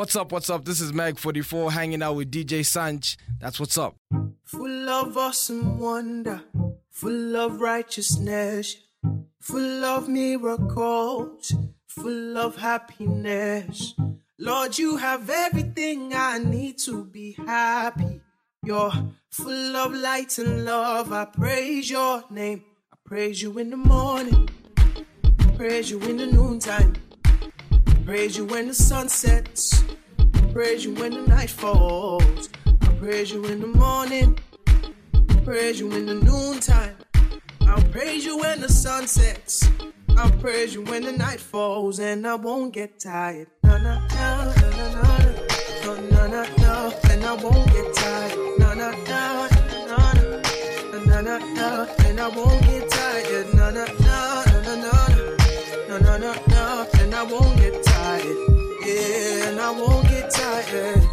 What's up? What's up? This is Mag44 hanging out with DJ Sanch. That's what's up. Full of awesome wonder, full of righteousness, full of miracles, full of happiness. Lord, you have everything I need to be happy. You're full of light and love. I praise your name. I praise you in the morning, praise you in the noontime. Praise you when the sun sets. Praise you when the night falls. I praise you in the morning. Praise you in the noontime. I'll praise you when the sun sets. I'll praise you when the night falls, and I won't get tired. No, no, no, no, no, no, no, no, no, and I won't get tired. No, no, no, no, no, no, no, no, and I won't get tired. No, no, no, no, no, no, no, no, no, and I won't get I won't get tired.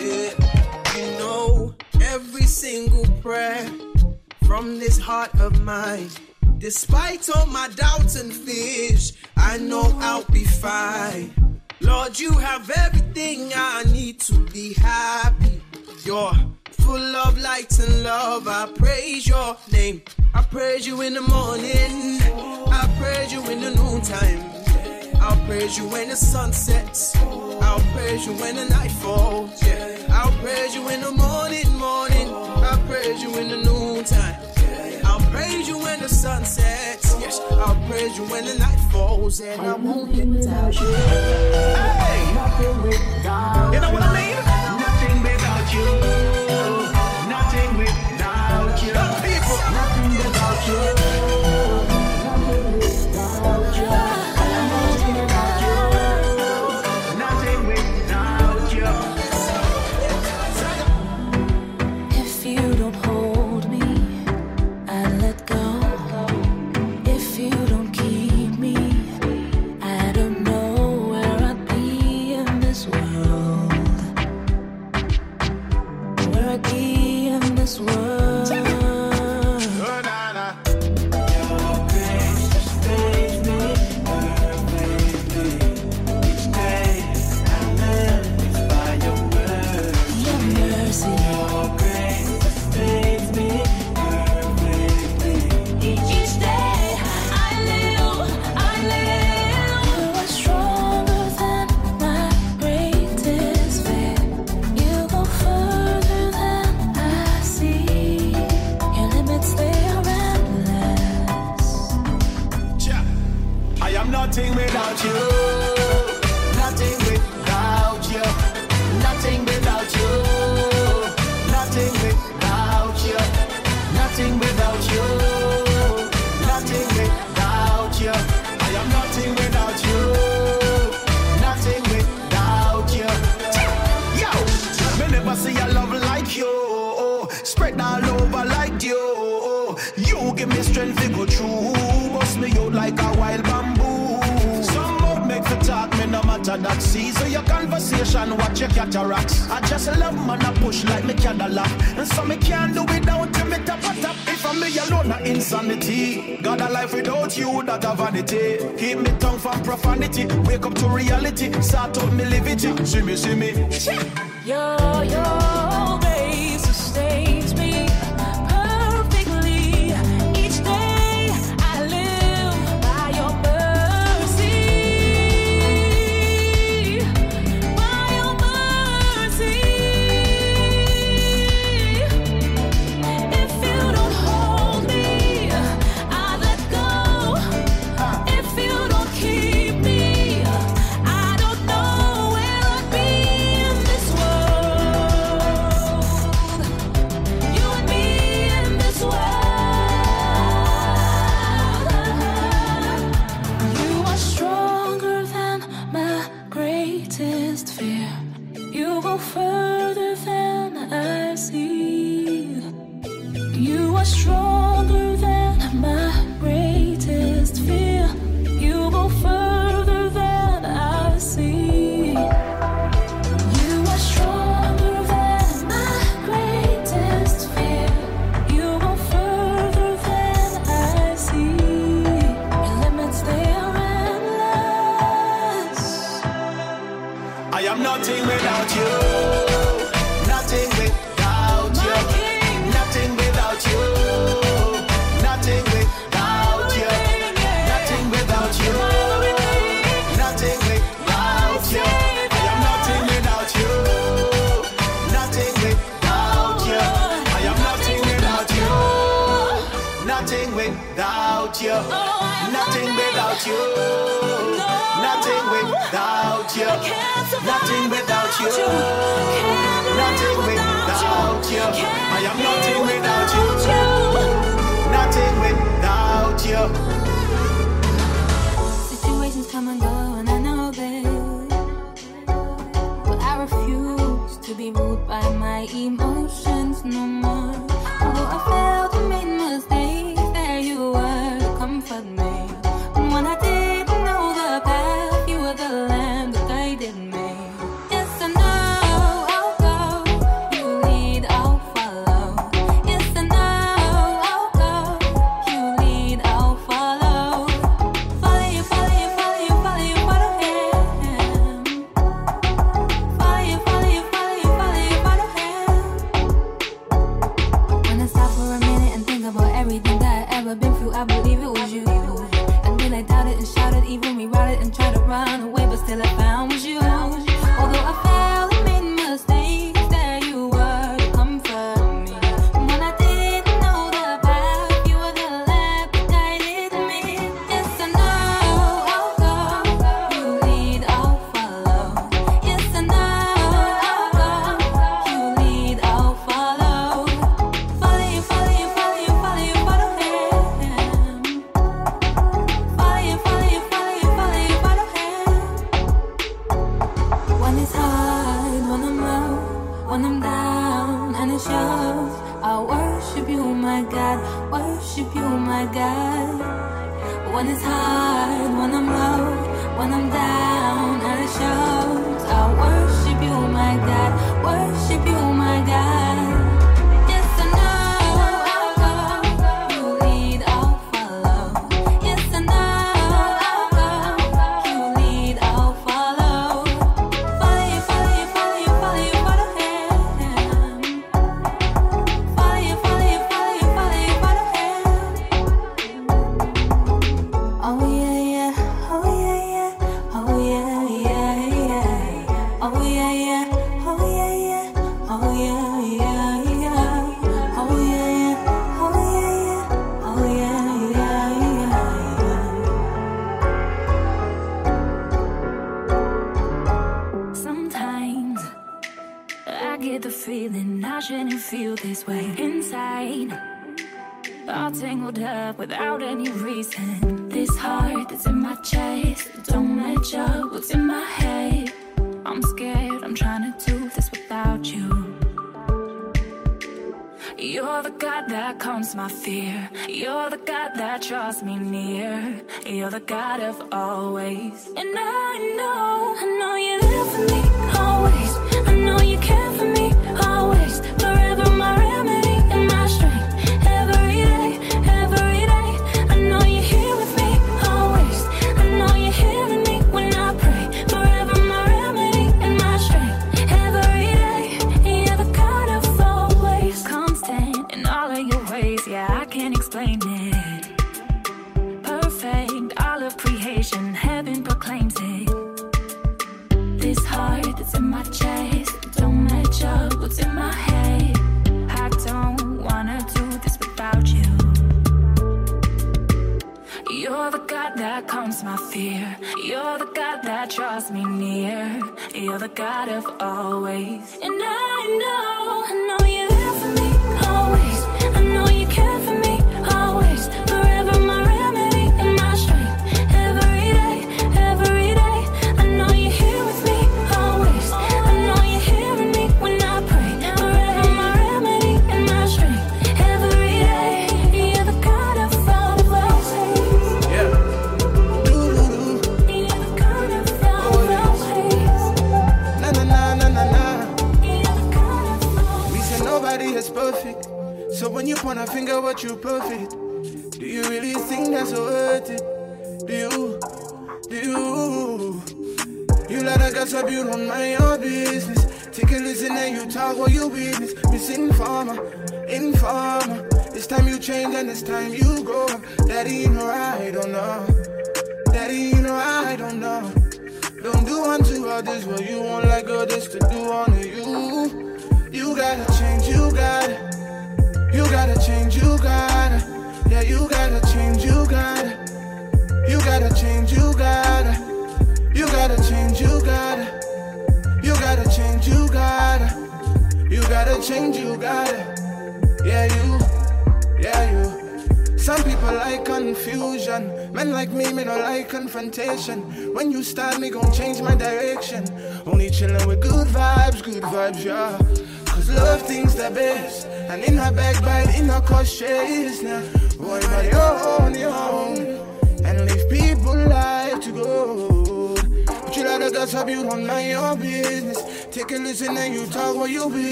Yeah, you know every single prayer from this heart of mine. Despite all my doubts and fears, I know I'll be fine. Lord, you have everything I need to be happy. You're full of light and love. I praise your name. I praise you in the morning. I praise you in the noontime. I'll praise you when the sun sets. I'll praise you when the night falls. Yeah. I'll praise you in the morning, morning. I'll praise you in the noontime. I'll praise you when the sun sets. Yes, I'll praise you when the night falls, and I won't get tired. Hey, you know what I mean? Nothing without you. about you. See, your conversation, watch your cataracts. I just love man, I push like me Cadillac. And so me can't do without you, me tap a tap. If I'm me alone, na insanity. Got a life without you, that a vanity. Keep me tongue from profanity. Wake up to reality. Start out me live it. See me, see me. Yo, your by my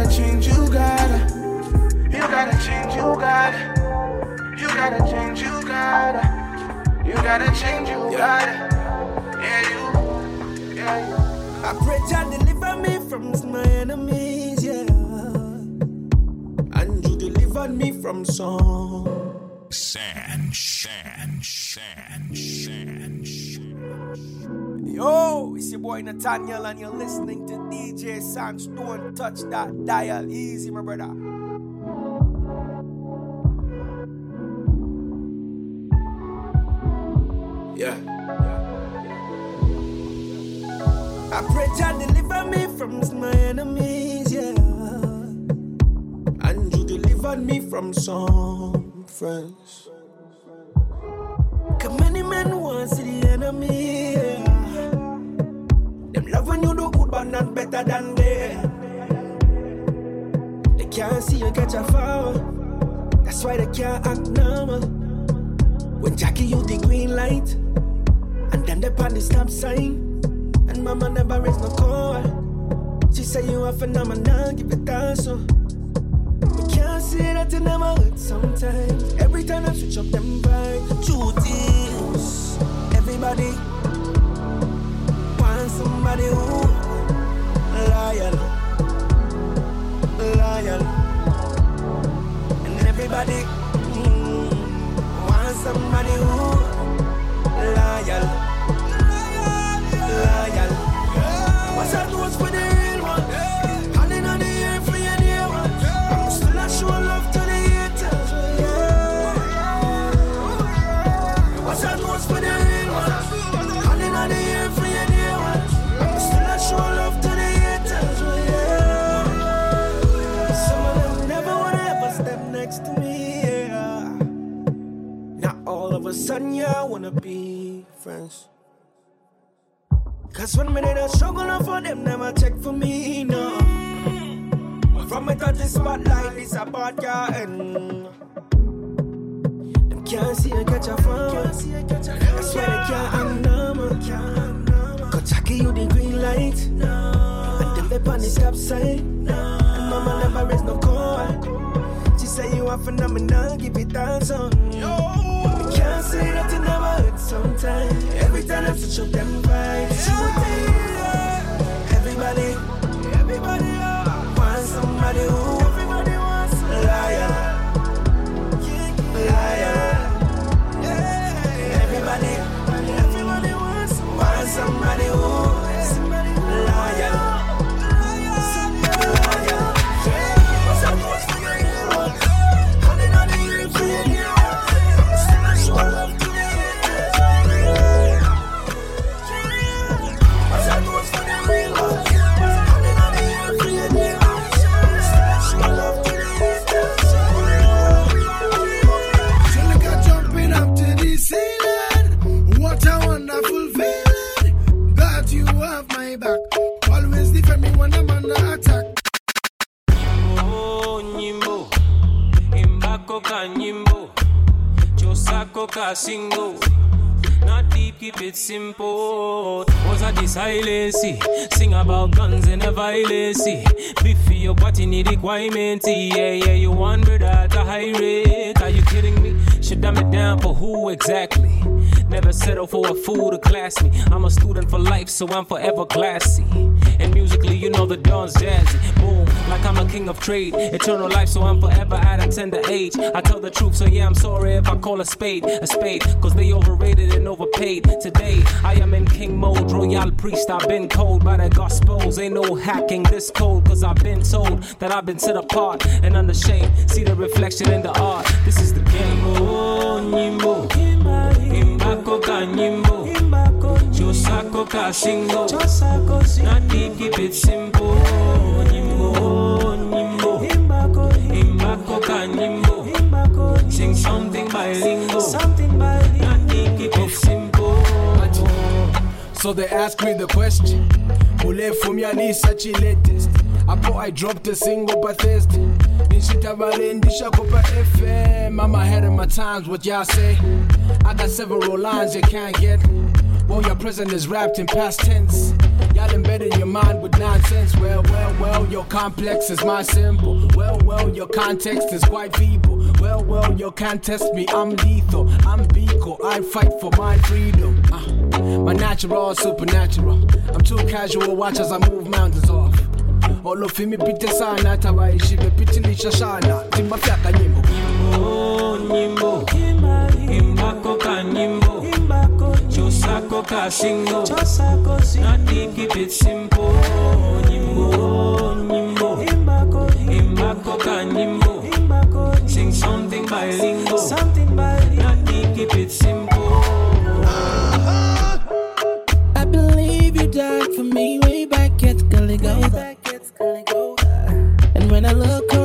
gotta change, you gotta. You gotta change, you gotta. You gotta change, you gotta. You gotta change, you gotta. Yeah, you. Yeah, you. I pray God deliver me from my enemies, yeah. And you delivered me from some. Sand, sand, sand, sand, sand. Yo, it's your boy Nathaniel, and you're listening to DJ Sanch. Don't touch that dial. Easy, my brother. Yeah. I pray God deliver me from my enemies, yeah. And you delivered me from some friends. Cause many men want to see the enemy, yeah. But not better than them. They can't see you catch a fall. That's why they can't act normal. When Jackie you the green light, and then they on the stop sign. And mama never raised no call. She say you are phenomenal, give it down so. We can't see that it never hurt sometimes. Every time I switch up them vibes. Truth is, everybody wants somebody who loyal, loyal, and everybody mm, wants somebody who loyal, loyal. What's that was for the real one? A sudden, yeah, I wanna be friends. Cause when me in a struggle, for them never check for me, no. From me touch the spotlight, this a guy end. Them can't see you catch a phone. That's why they can't act normal. Cause Jackie, you the green light. And them they on the stop sign. And mama never raise no call. She say you are phenomenal, give it down son. Can't say that it never hurt sometimes. Every time I switch up them vibes. Everybody, everybody wants somebody who silence? Sing about guns and a violence. Biffy, your body need requirement. Yeah, yeah, you want brother at a high rate. Are you kidding me? Should dumb it down for who exactly? Never settle for a fool to class me. I'm a student for life, so I'm forever classy. And musically, you know the dawn's jazzy. Boom, like I'm a king of trade. Eternal life, so I'm forever at a tender age. I tell the truth, so yeah, I'm sorry if I call a spade a spade. Cause they overrated and overpaid. Today, I am in king mode. Royal priest, I've been cold by the gospels. Ain't no hacking this code, cause I've been told that I've been set apart and unashamed. See the reflection in the art. This is the game. Oh, Imbako ka nyimbo. Chosako ka single. Not deep, keep it simple. Nyimbo, nyimbo. Imbako ka nyimbo. Sing something bilingual. Not deep, keep it simple. So they ask me the question Mule for me and such latest I thought I dropped a single by Thursday Nishitabarendisha Kopa FM I'm ahead of my times, what y'all say? I got several lines you can't get. Well, your present is wrapped in past tense. Y'all embedded your mind with nonsense. Well, well, well, your complex is my symbol. Well, well, your context is quite feeble. Well, well, you can't test me, I'm lethal. I'm Biko, I fight for my freedom. Uh, My natural, supernatural. I'm too casual, watch as I move mountains. Off olofimi pite sana tawaishi bepitilisha shana timbafyaka nyimbo nyimbo imbako ka nyimbo chosako ka keep it simple nyimbo nyimbo imbako ka nyimbo sing something deep keep it simple I believe you died for me way back at And when I look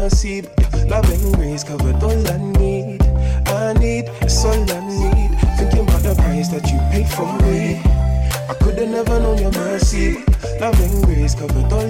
mercy. Love and grace covered all I need. I need, it's all I need. Thinking about the price that you paid for me. I could have never known your mercy. Love and grace covered all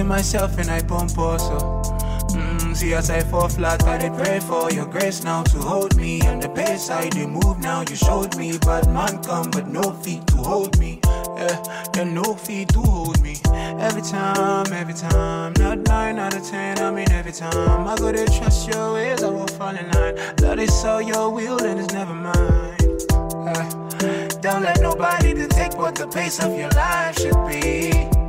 to myself and I pump also. Mm, see as I fall flat, I did pray for your grace now to hold me. On the pace I did move now, you showed me. Bad man come, but no feet to hold me. Yeah, there no feet to hold me. Every time, every time, not nine out of ten. I mean every time. I gotta trust your ways, I will fall in line. Lord, it's all your will and it's never mine. Eh, don't let nobody dictate what the pace of your life should be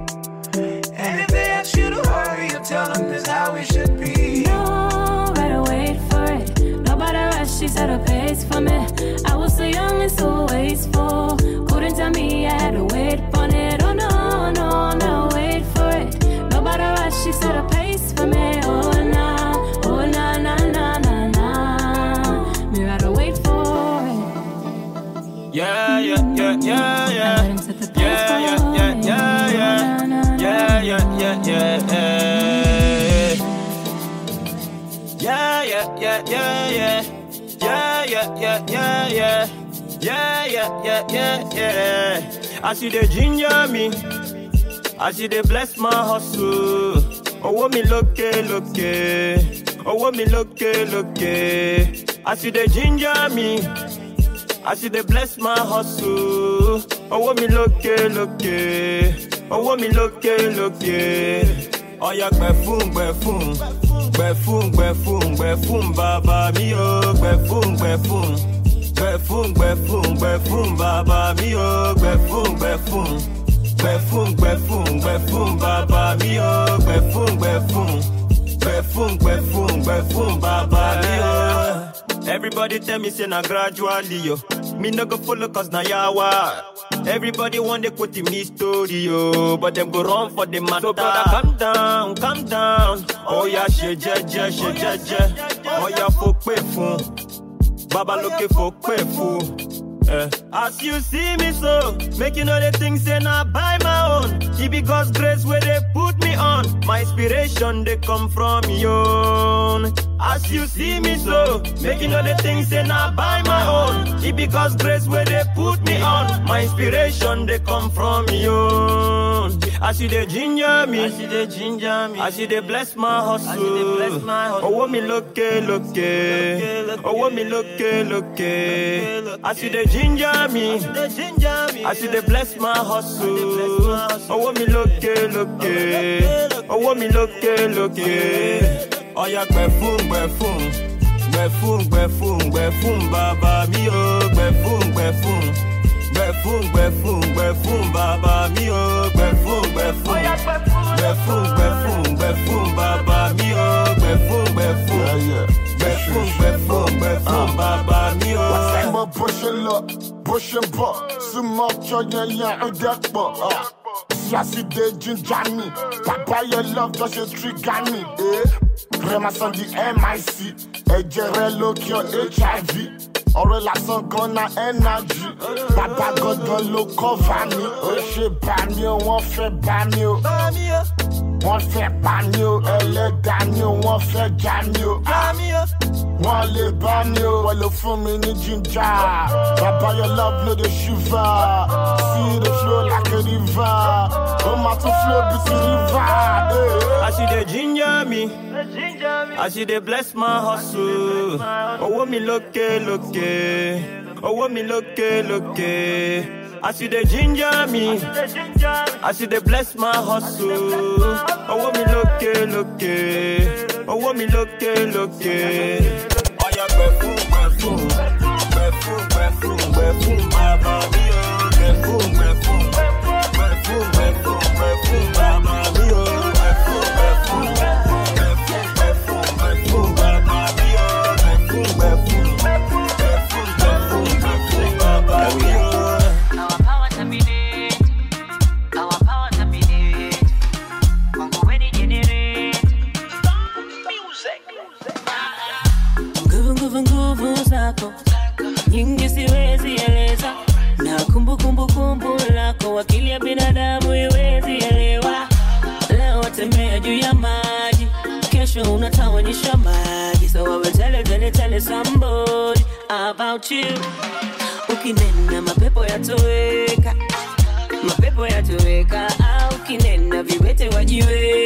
tell them this how we should be. No, better wait for it. Nobody rush, she set her pace for me. I was so young and so wasteful. Couldn't tell me I had to wait for it. Oh no, no, no, wait for it. Nobody rush, she set her pace for me. Oh nah, oh nah, nah, nah, nah, nah. Me rather wait for it. Yeah, yeah, yeah, yeah. Yeah, yeah, yeah, yeah. Yeah, yeah, yeah, yeah, yeah. Yeah, yeah, yeah, yeah. I see the ginger me. I see they bless my hustle. Oh, what me look look Oh, what me look look I see the ginger me. I see they bless my hustle. Oh, what me look look Oh, what me look look Oh, yeah, gbẹ fún, gbẹ fún. Gbẹ fún, gbẹ fún, bàbá mi o. Gbẹ fún, gbẹ fún. Gbẹ fún, gbẹ fún, gbẹ fún, bàbá mi o. Gbẹ fún, gbẹ fún. Gbẹ bàbá mi o. Gbẹ fún, gbẹ fún. Gbẹ bàbá mi o. Everybody tell me say na gradually yo. Me no go follow cause na yawa. Everybody want to quote me yo, but them go run for the matter. So brother, calm down, calm down. Oh yeah, she je je, she je je. Oh yeah, folk pay. Baba looking for pay. Eh. As you see me so, you know the things say na by my own. It be God's grace where they put me on. My inspiration they come from you. As you see me so, you know the things say na by my own. It be God's grace where they put me on. My inspiration they come from you. As you they ginger me, as you they ginger me, as you they bless my hustle. As you they bless my hustle. Oh, what eh, me look look eh, eh. Oh, what me look look As you they ginger me, as you they bless my hustle. Oh, what me look look Oh, what me look. Look Oh, oh yeah, gbẹ fún, gbẹ fún. Gbẹ fún, gbẹ fún, gbẹ fún, bàbá mi o. Gbẹ fún, gbẹ fún. Gbẹ bàbá mi o. Gbẹ fún, gbẹ fún. Gbẹ fún, gbẹ fún, gbẹ fún, bàbá mi o. Gbẹ fún, gbẹ fún. Gbẹ fún, gbẹ fún, gbẹ fún, bàbá mi o. Wasembo push it up, push it up. Sumo chonya ya udekbo. Sassy de ginger me. Papa your love just a trigger me. Eh? Rema son the MIC. Ẹ̀jẹ̀ rẹ ló kí ọ HIV. Ọ̀rẹ́ lásán gan na energy. Bàbá gangan ló cover mi. Ó ṣe bá mi o, wọ́n fẹ́ bá mi o. Wọ́n fẹ́ bá mi o, ẹlẹ́dàá mi o, wọ́n fẹ́ já mi o. Wọ́n lè bá mi mi ní ginger. Bàbá your love no dey shiver. See the flow like a river. Ó máa tún flow bí ti river. As you they ginger me, as you they bless my hustle. Me look look Oh, what me look look As you they ginger me, as you they bless my hustle. Oh, what me look look Oh, what me fún, gbẹ fún, bàbá mi o. Gbẹ fún, gbẹ fún. Gbẹ fún, gbẹ fún, gbẹ fún, bàbá mi you. Ukinena mapepo yatoweka, mapepo yatoweka. Au ukinena viwete wajiweza,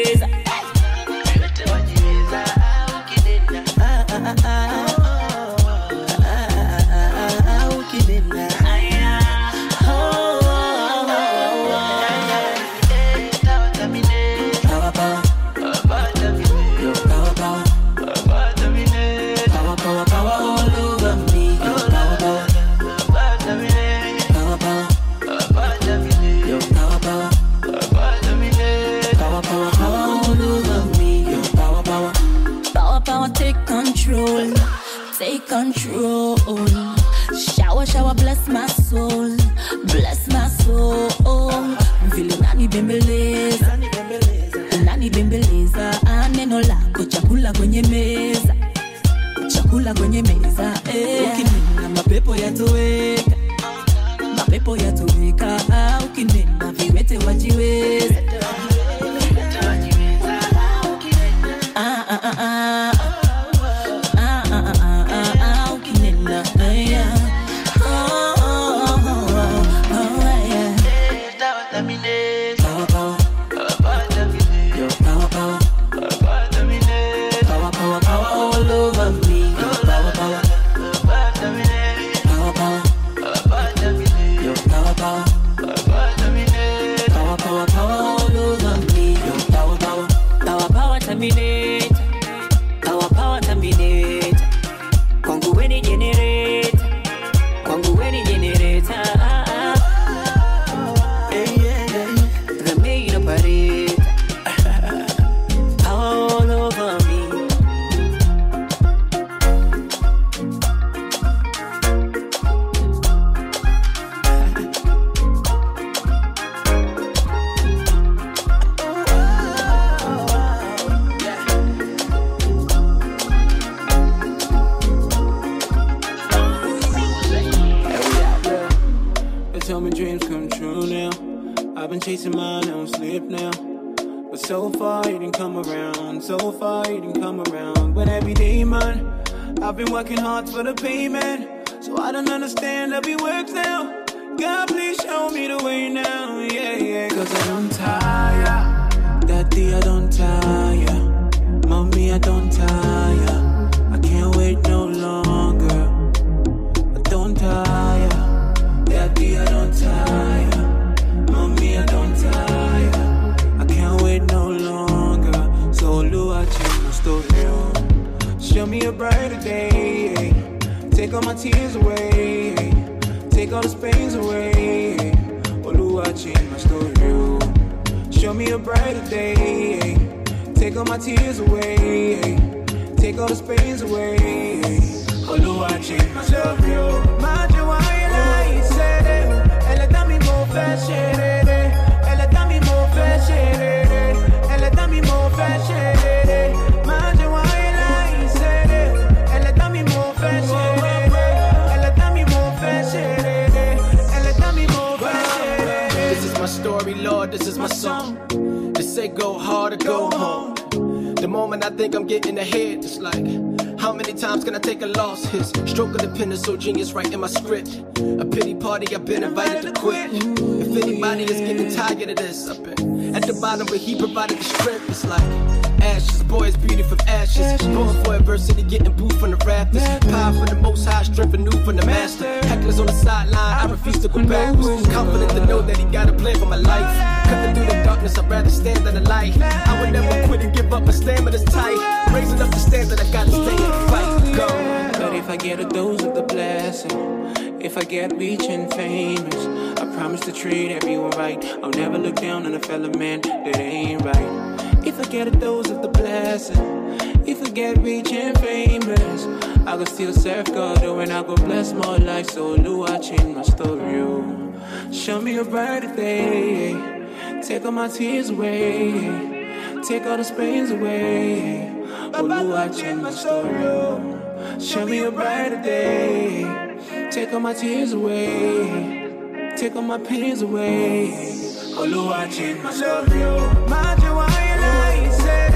I go still serve God, oh, and I go bless my life. So, Lou, I change my story. Show me a brighter day. Take all my tears away. Take all the pains away. Oh, Lou, I change my story. Show me a brighter day. Take all my tears away. Take all my pains away. Oh, Lou, I change my story. Oh. My joy, and I said,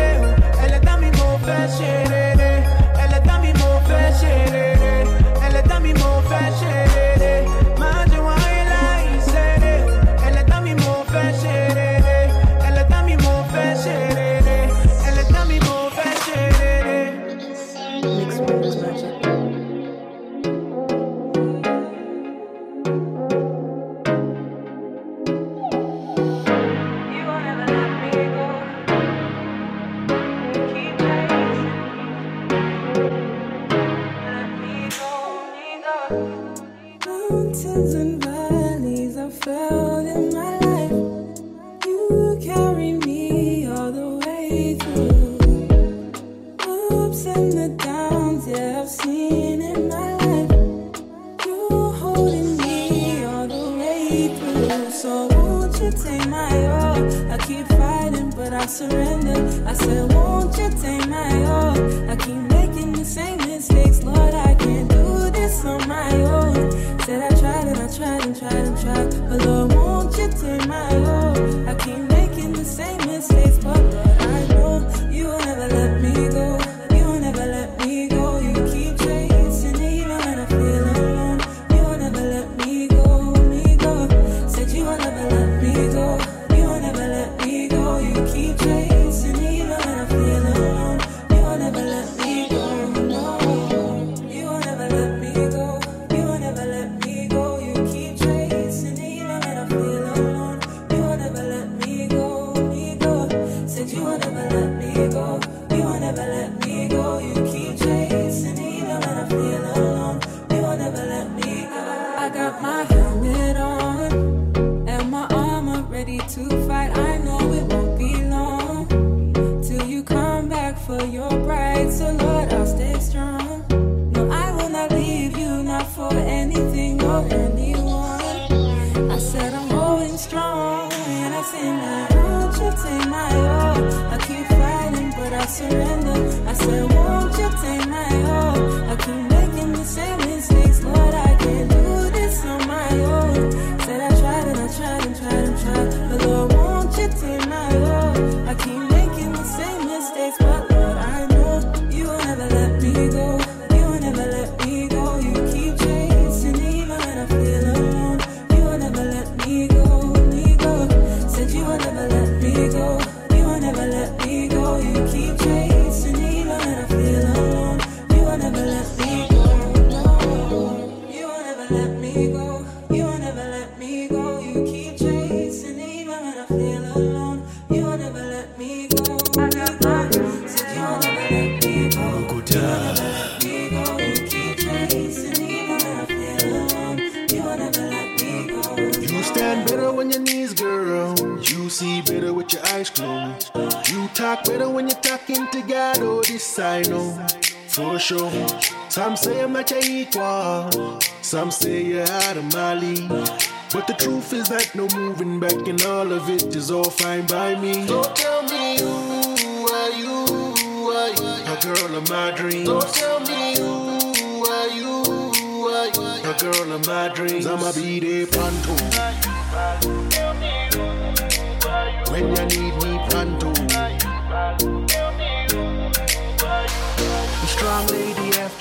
and let me go fast. Surrender. Say I'm not your equal. Some say you're out of my league. But the truth is that no moving back and all of it is all fine by me. Don't tell me who are you, are you, a girl of my dreams. Don't tell me who are you, are you, a girl of my dreams. I'ma be there pronto. When you need me pronto. A strong lady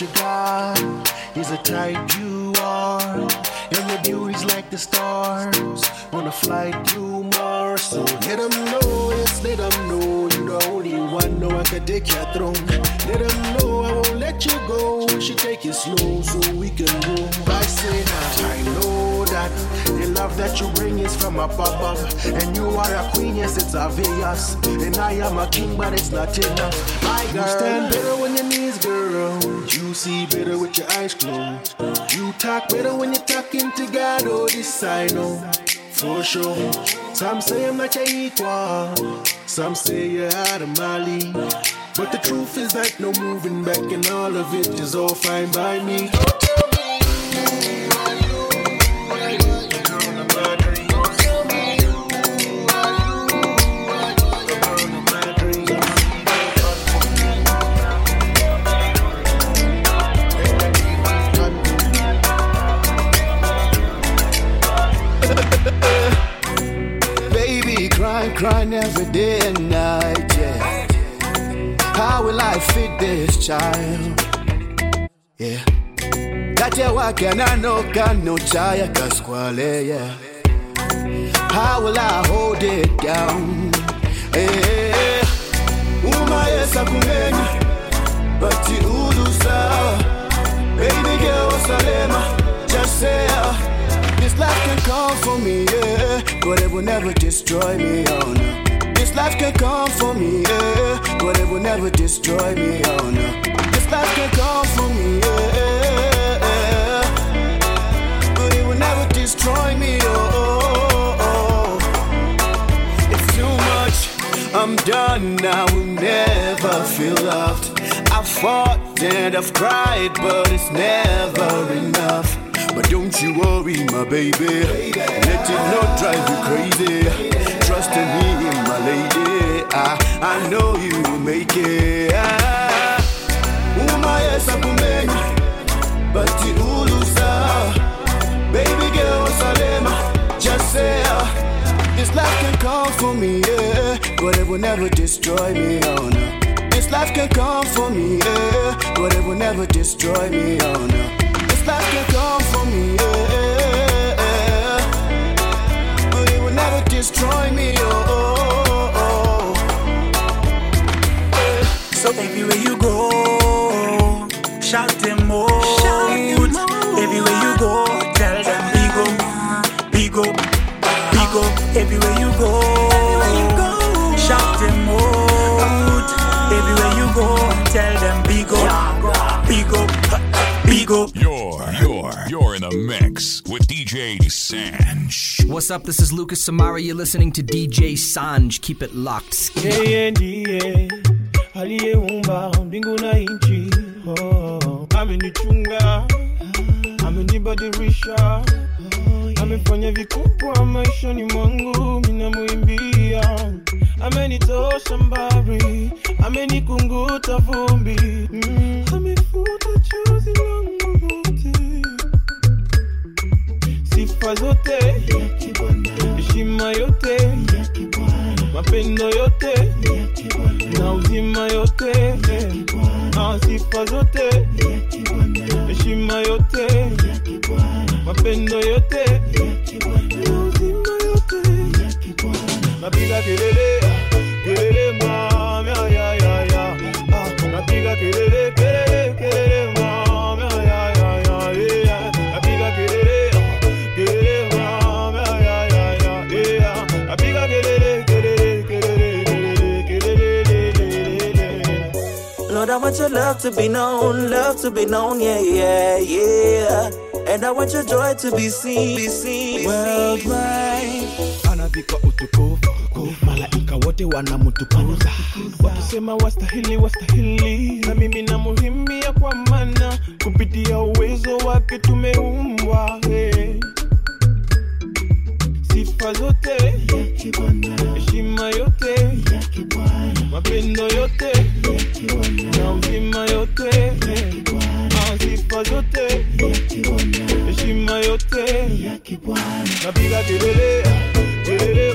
after God is a type you are. And your beauty's like the stars. Wanna fly you Mars. So let them know, yes, let them know. You're the only one, no I can take your throne. Let them know I won't let you go. We should take it slow so we can go. I say I know that the love that you bring is from above. And you are a queen, yes, it's obvious. And I am a king, but it's not enough. My girl, you stand better when you knees, girl. You see better with your eyes closed. You talk better when you're talking to God. Oh, this I know for sure. Some say I'm not your equal. Some say you're out of my league. But the truth is that no moving back and all of it is all fine by me. Tate wake ananoka no chaya kaskwale, yeah. How will I hold it down? Yeah. Uma yesa kumenya, bati ulusa. Baby girl, salema, just say yeah. This life can come for me, yeah, but it will never destroy me, oh no. This life can come for me, yeah, but it will never destroy me, oh no. This life can come for me, yeah, me, oh. oh, oh. It's too much. I'm done. I will never feel loved. I've fought and I've cried, but it's never enough. But don't you worry, my baby. Let it not drive you crazy. Trust in me, my lady. I, I know you will make it. Uma yesa kumenya, but ulusa. Baby say uh, this life can come for me, yeah, but it will never destroy me, oh no. This life can come for me, yeah, but it will never destroy me, oh no. This life can come for me, yeah, but it will never destroy me, oh. oh, oh, oh. So everywhere you go, shout them out. Everywhere you go, Everywhere you go, shout them out. Everywhere you go, tell them big up, big up, big up. You're, you're, you're in a mix with DJ Sanch. What's up? This is Lucas Samara. You're listening to DJ Sanch. Keep it locked. Yeye ndiye aliyeumba mbingu na nchi, oh, amenichunga, amenibadilisha, amefanya vikubwa maishani mwangu, minamwimbia amenitosha mbari, amenikunguta vumbi, mm, amefuta chozi langu lote, sifa zote, heshima yote, mapendo yote na uzima yote. Na sifa zote heshima yote mapendo yote. Napiga napiga kelele kelele I want your love to be known, love to be known, yeah, yeah, yeah. And I want your joy to be seen, be seen, worldwide. malaika wote wanamtukuza wakisema wastahili wastahili na mimi namuhimbia kwa mana kupitia uwezo wake tumeumbwa hey. sifa zote heshima yote mapendo yote na uzima yote Ah, sifa zote heshima yote. Napiga kelele kelele.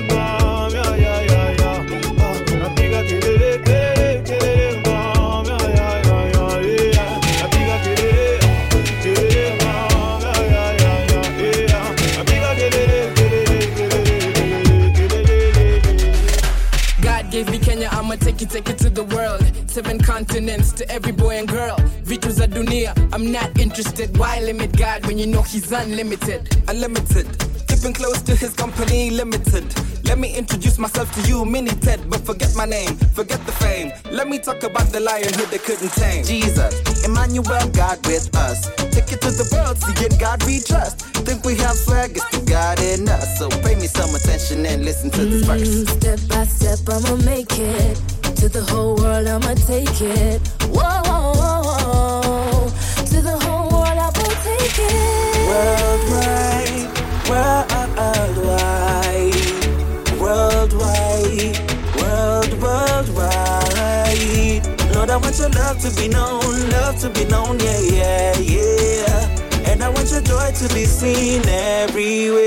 God gave me Kenya, I'ma take it, take it to the world. Seven continents to every boy and girl. Vitu za dunia, I'm not interested. Why limit God when you know He's unlimited? unlimited. Keeping close to his company, limited. Let me introduce myself to you, Mini Ted, but forget my name, forget the fame. Let me talk about the lion who they couldn't tame. Jesus, Emmanuel, God with us. Take it to the world, see in God we trust. Think we have swag, it's the God in us. So pay me some attention and listen to this verse. Mm, Step by step, I'ma make it. To the whole world, I'ma take it. Whoa, whoa, whoa. To the whole world, I will take it. Worldwide, worldwide, worldwide, world, worldwide. Lord, I want your love to be known, love to be known, yeah, yeah, yeah. And I want your joy to be seen everywhere.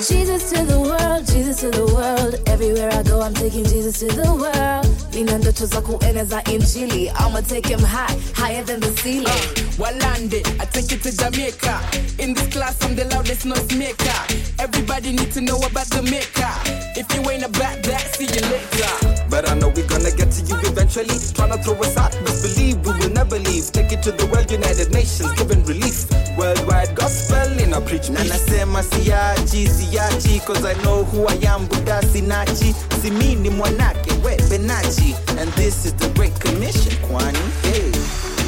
Jesus to the world, Jesus to the world. Everywhere I go, I'm taking Jesus to the world. Nina ndoto za kueneza injili. I'ma take him high, higher than the ceiling. Uh, Walande, I take it to Jamaica. In this class, I'm the loudest noise maker. Everybody need to know about the maker. If you ain't about that, see you later. But I know we're gonna get to you eventually. Tryna throw us out, but believe we will never leave. Take it to the world, United Nations, giving relief. Worldwide gospel in a preach. Na nasema siachi, siachi, cause I know who I am, Buddha sinachi. Si mi ni mwanake, we benachi. And this is the Great Commission, Kwani. Hey.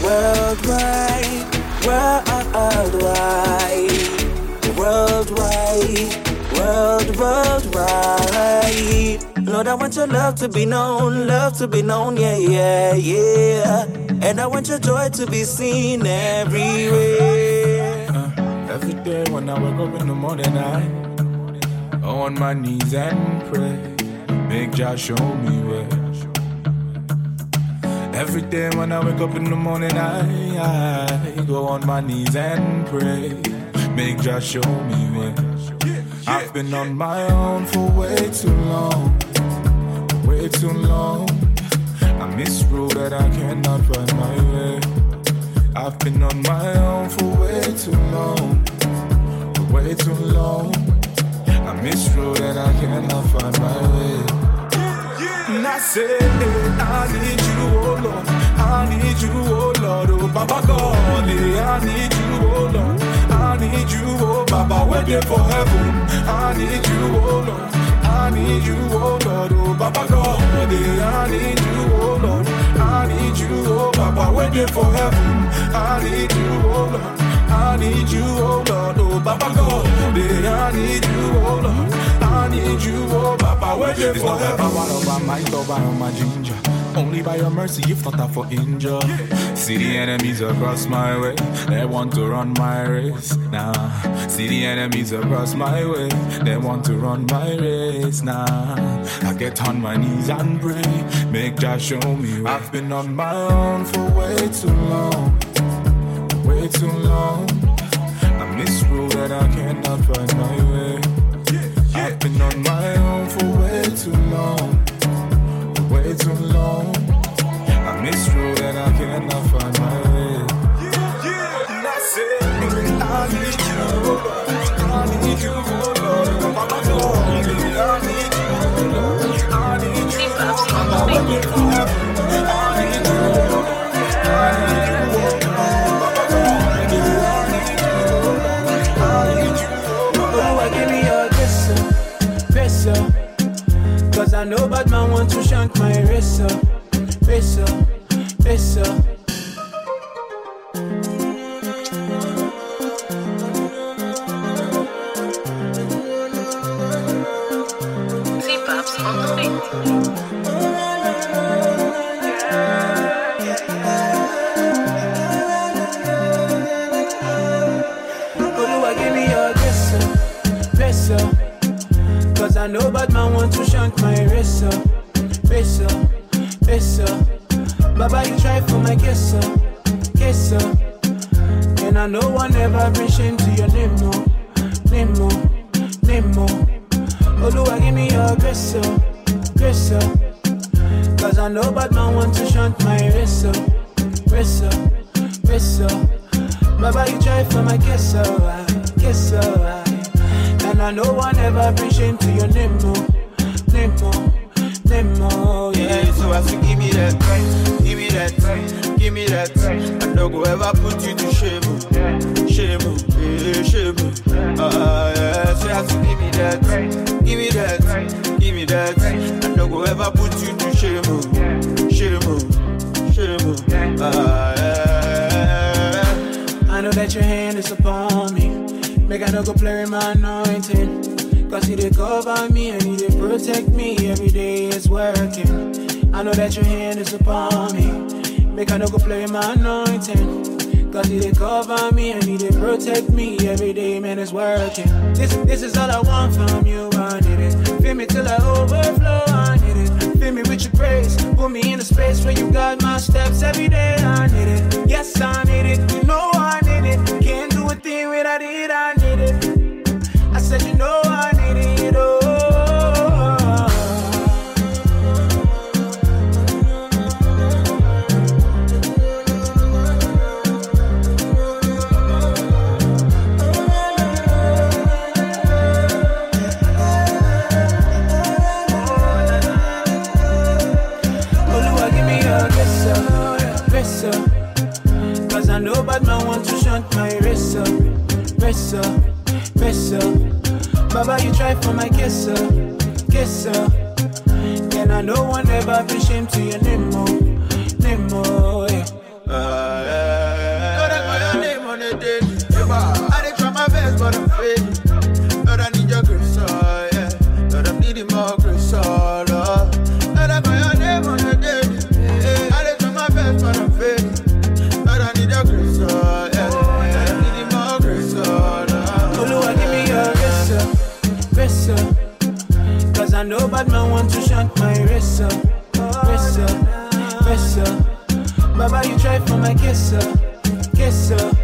Worldwide, worldwide, worldwide, world, worldwide. Lord, I want your love to be known, love to be known, yeah, yeah, yeah. And I want your joy to be seen everywhere. Uh, every day when I wake up in the morning, I go on my knees and pray. Make Jah show me where. Every day when I wake up in the morning, I, I go on my knees and pray. Make Jah show me where. I've been on my own for way too long, way too long. I misrule that I cannot find my way. I've been on my own for way too long, for way too long. I misrule that I cannot find my way. And I say, I need you, oh Lord. I need you, oh Lord. Oh Baba God, I need you, oh Lord. I need you, oh Baba, waiting for heaven. I need you, oh Lord. I need you, oh Lord. Oh Baba God, yeah, I need you, oh Lord. I need you, oh Baba, waiting for heaven. I need you, oh Lord. I need you, oh Lord, oh Baba God. Yeah, I need you, oh Lord. I need you, oh Baba, oh oh oh waiting for heaven. Power over my love, over my ginger. Only by your mercy, if not I for injure. See the enemies across my way, they want to run my race. Nah, see the enemies across my way, they want to run my race. Nah, I get on my knees and pray, make Jah show me. Way. I've been on my own for way too long, way too long. I misrule that I cannot find my way. I've been on my own for way too long, too long. I misrule that I cannot find my way. And I say, I need you, I need you, Lord. Mama, I need you, Lord. I need you, Mama, waiting for heaven. I need you, Lord. I need you, Lord. Mama, Lord, I need you, I need you, Lord. I need you, give me your blessing, blessing. Cause I know bad man my. Oluwa, give me your blessing, blessing. Cause I know bad man want to shank my racer, racer, Baba, you try for my kisser, kisser. And I know one never bring shame to your name, no, name, no, name, no. Oluwa, give me your blessing, blessing. Cause I know bad man want to shunt my racer, racer, racer. Baba, you try for my kiss, alright, kiss, alright. And I know I never bring shame to your name, no, name, no, name, no, yeah. Yeah, so as you give me that, give me that, give me that. I no go ever put you to shame, shame, yeah, shame. Ah, yeah, so as you give me that, give me that, give me that. I no go ever put you to shame, shame, shame. Ah, yeah. I know that your hand is upon me. Make I no go play with my anointing. Cause you did cover me and you did protect me every day it's working. I know that your hand is upon me. Make I no go play my anointing. Cause you did cover me and you did protect me every day, man, it's working. This, this is all I want from you, I need it. Feel me till I overflow, I need it. Fill me with your grace. Put me in a space where you guide my steps every day. I need it. Yes, I need it. You know I need it. Can't do a thing without it. I need it. I said, you know I Cause I know bad man want to shunt my racer, racer, racer. Baba, you try for my kisser, kisser. And I know one never be shame to your name, oh, name, oh, yeah. Ah, up, up, up. You try for my up, up.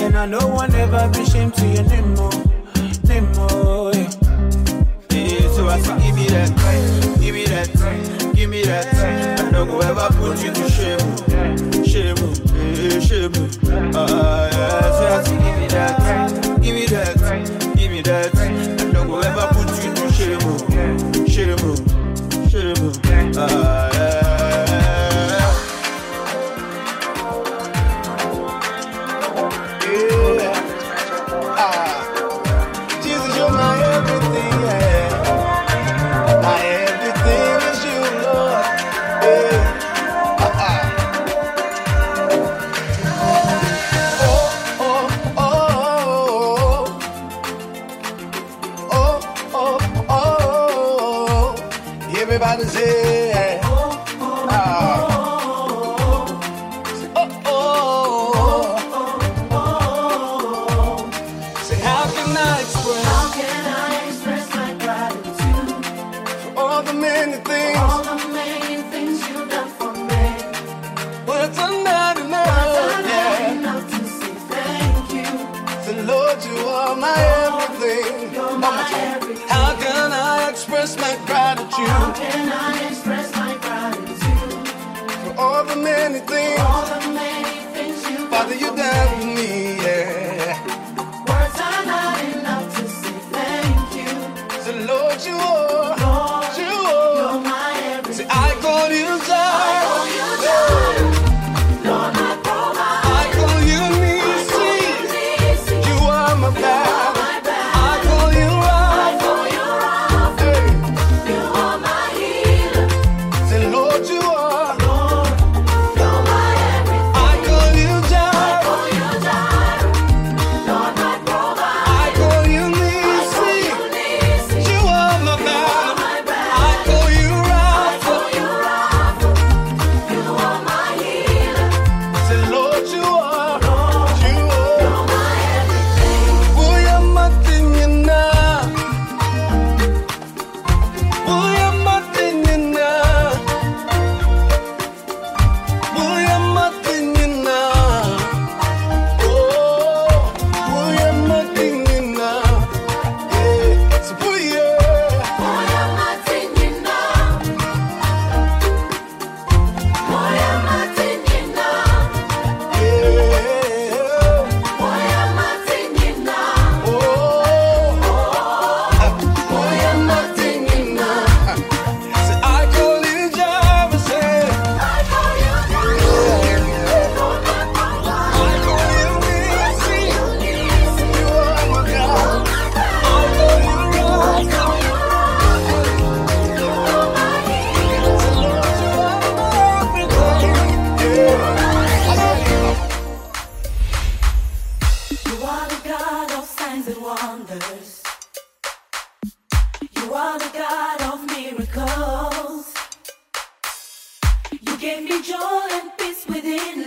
And I know ever be So I say, give me that, give me that, give me that. I don't go ever put you to shame, shame, shame. Ah, so I say, give me that, give me that, give me that. I don't go ever put you to shame. Uh,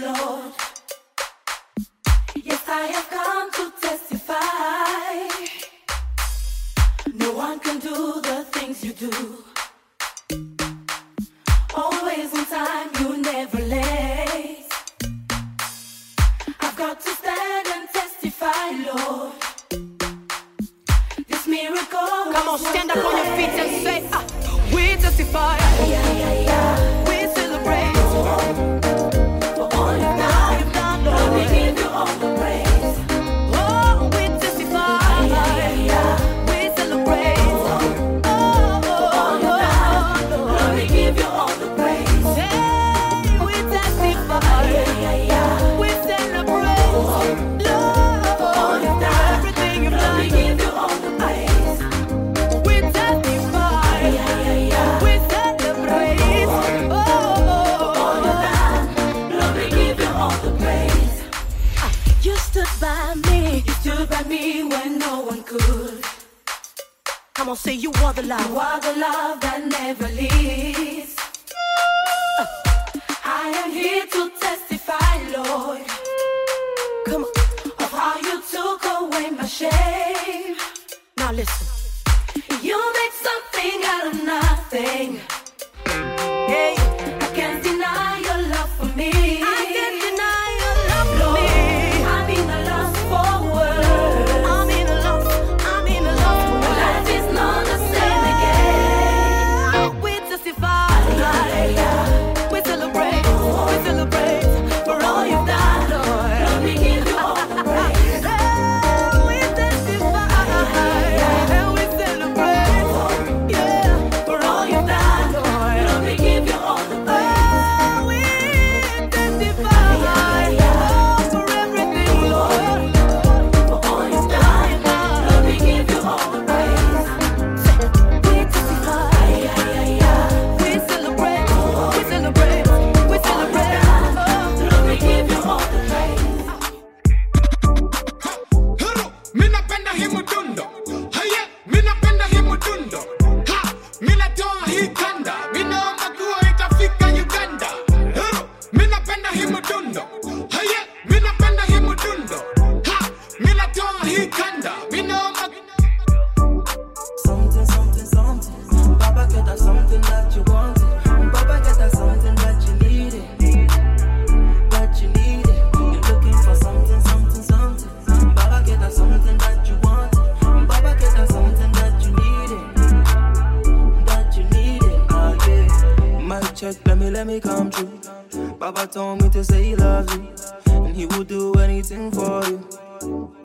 Lord. Yes, I have come to testify. No one can do the things you do. Let me, come true. Baba told me to say he loves you. And he will do anything for you.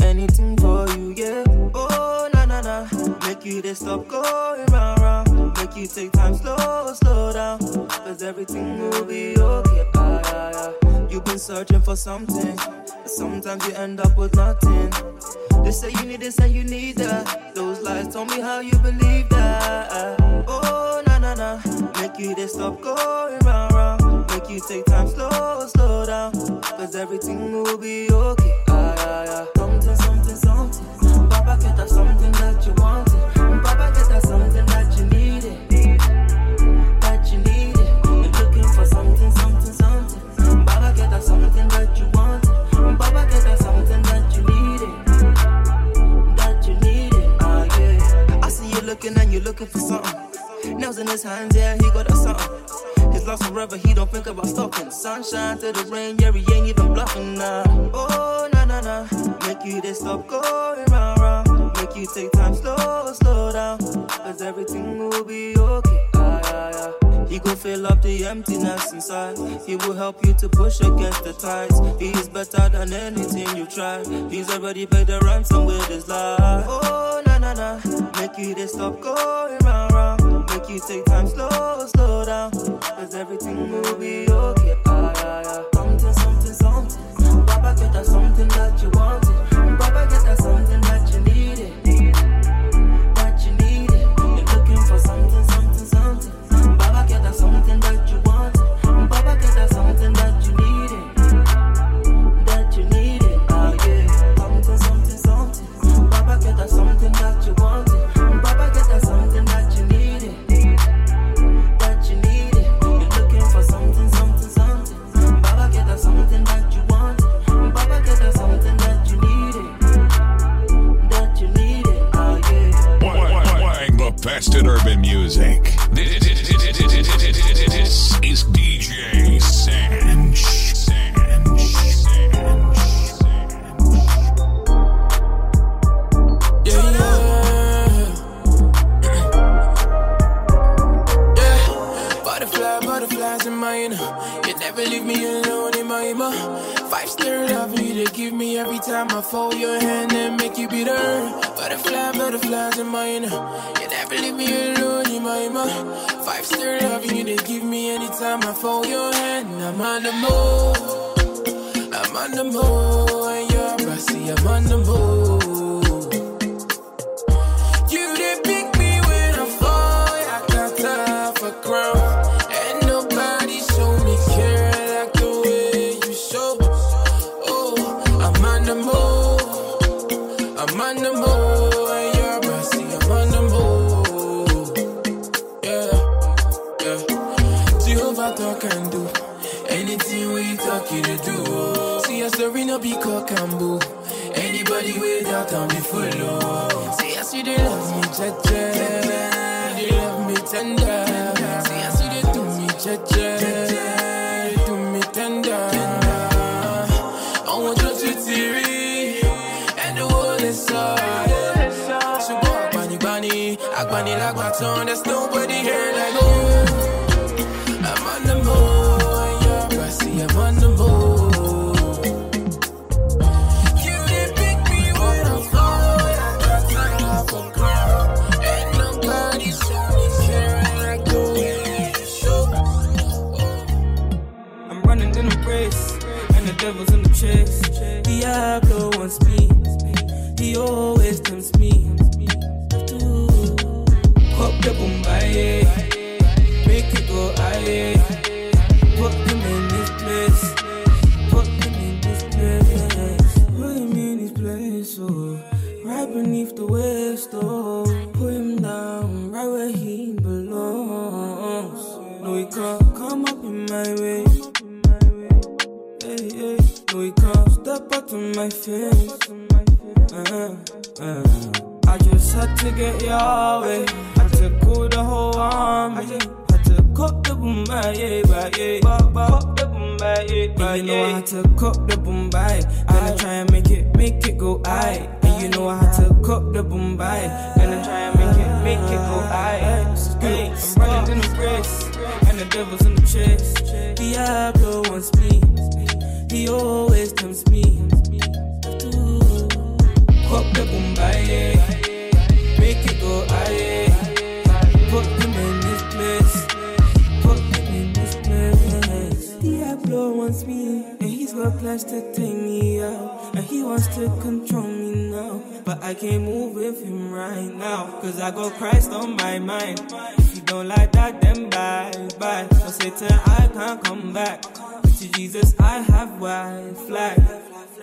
Anything for you, yeah. Oh, na na na. Make you this stop going round, round. Make you take time slow, slow down. Cause everything will be okay. Ah, yeah, yeah. You've been searching for something. but Sometimes you end up with nothing. They say you need this and you need that. Those lies told me how you believe that. Oh, na. Make you this stop going round, round. Make you take time slow, slow down. Cause everything will be okay. Ah, yeah, yeah. Something, something, something. Baba get that something that you wanted. Baba get that something that you needed. That you needed. You're looking for something, something, something. Baba get that something that you wanted. Baba get that something that you needed. That you needed. Ah, yeah. I see you looking and you're looking for something. Nails in his hands, yeah, he got that something. His lost forever, he don't think about stopping. Sunshine to the rain, yeah, he ain't even bluffing now. Oh, na na na. Make you this stop going round, round. Make you take time slow, slow down. Cause everything will be okay. Ah, yeah, yeah. He gon' fill up the emptiness inside. He will help you to push against the tides. He is better than anything you tried. He's already paid the ransom with his life. Oh, na na na. Make you this stop going round, you take time slow, slow down. Cause everything will be okay. Ah, yeah, yeah. Something, something, something. Baba get that something that you wanted. Baba get that in urban music. This is DJ Sanch. Butterfly, butterflies in my inner. You never leave me alone inner. Five star love you they give me every time I fold your hand and make you bitter. Butterfly, butterflies in my. You never leave me alone inner. Five star love you they give me anytime I fold your hand. I'm on the move. I'm on the move. And you're brassy, I'm on the move. Boo. Anybody without on me follow. See I see they love me, cha cha. They love me tender. See I see they do me, cha cha. They do my face. uh, uh. I just had to get your way. Had to call the whole army. Had to cop the boom by yeah, yeah. Cop the boom by yeah, by You know I had to cop the boom by. Gonna try and make it, make it go I. And you know I had to cop the boom by. Gonna try and make it, make it go. Hey, I'm running in the race, and the devil's in the chase. Diablo wants me, he always tempts me. Cop the yeah. Make it go aye. Put him in this place. Put him in this place. Diablo wants me, and he's got plans to take me out. And he wants to control me now. But I can't move with him right now. Cause I got Christ on my mind. If you don't like that, then bye bye. So Satan, I can't come back. To Jesus, I have white flag.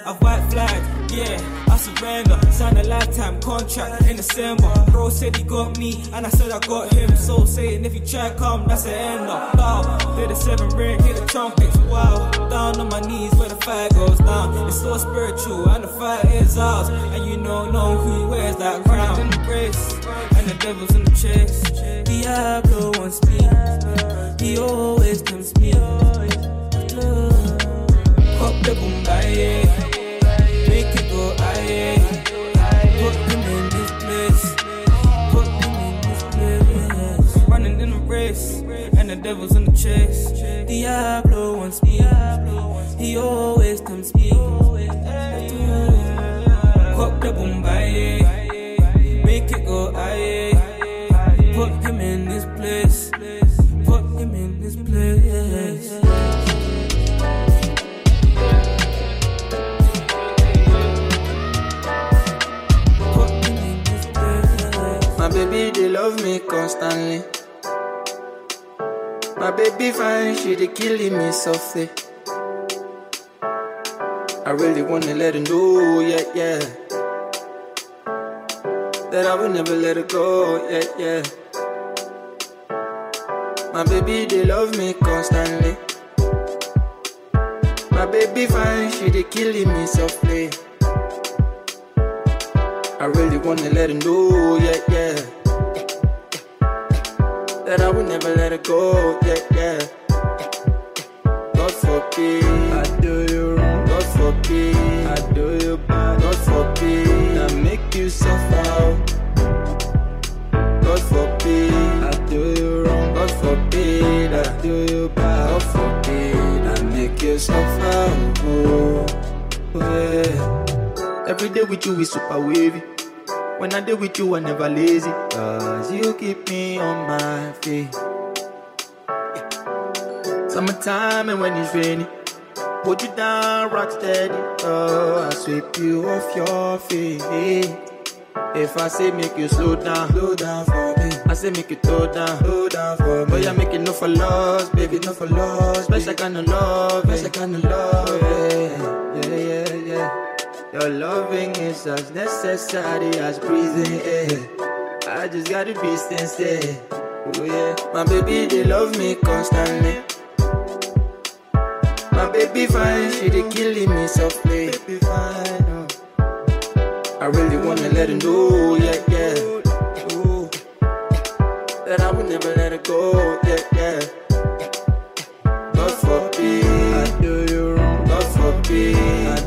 A white flag, yeah, I surrender. Sign a lifetime contract in December. Bro said he got me, and I said I got him. So saying if you try come, that's the end of. Bow, play the seven ring, hit the trumpets. Wow, down on my knees where the fire goes down. It's so spiritual, and the fire is ours. And you don't know who wears that crown. In the race, and the devil's in the chase. Diablo wants me, he always tempts me. Cop the. Make it go. Put him in this place. Put him in this place. Running in race, and the devil's in the chase. Diablo. He always me. Cop the. Make it go. Put him in this place. Put him in this place. Baby, they love me constantly. My baby fine, she they killing me softly. I really wanna let her know, yeah, yeah. That I will never let her go, yeah, yeah. My baby, they love me constantly. My baby fine, she they killing me softly. I really wanna let her know, yeah, yeah. That I will never let her go, yeah, yeah. God forbid, I do you wrong. God forbid, I do you bad. God forbid, I make you suffer. God forbid, I do you wrong. God forbid, I do you bad. God forbid, I make you suffer. Oh yeah. Every day with you is super wavy. When I deal with you, I never lazy. Cause you keep me on my feet. Summertime and when it's raining. Hold you down, rock steady. Oh, I sweep you off your feet. If I say make you slow down, slow down for me. I say make you slow down, slow down for me. Oh, but you make it no for loss, baby, no for loss. Special kind of love, special eh. kind of love. Eh. Yeah, yeah, yeah, yeah. Your loving is as necessary as breathing air. I just gotta be sincere. Oh yeah, my baby they love me constantly. My baby fine, she they killing me softly. Baby fine, oh. I really wanna let her know, yeah, yeah. Ooh. That I will never let her go, yeah, yeah. God forbid, I do you wrong. God forbid,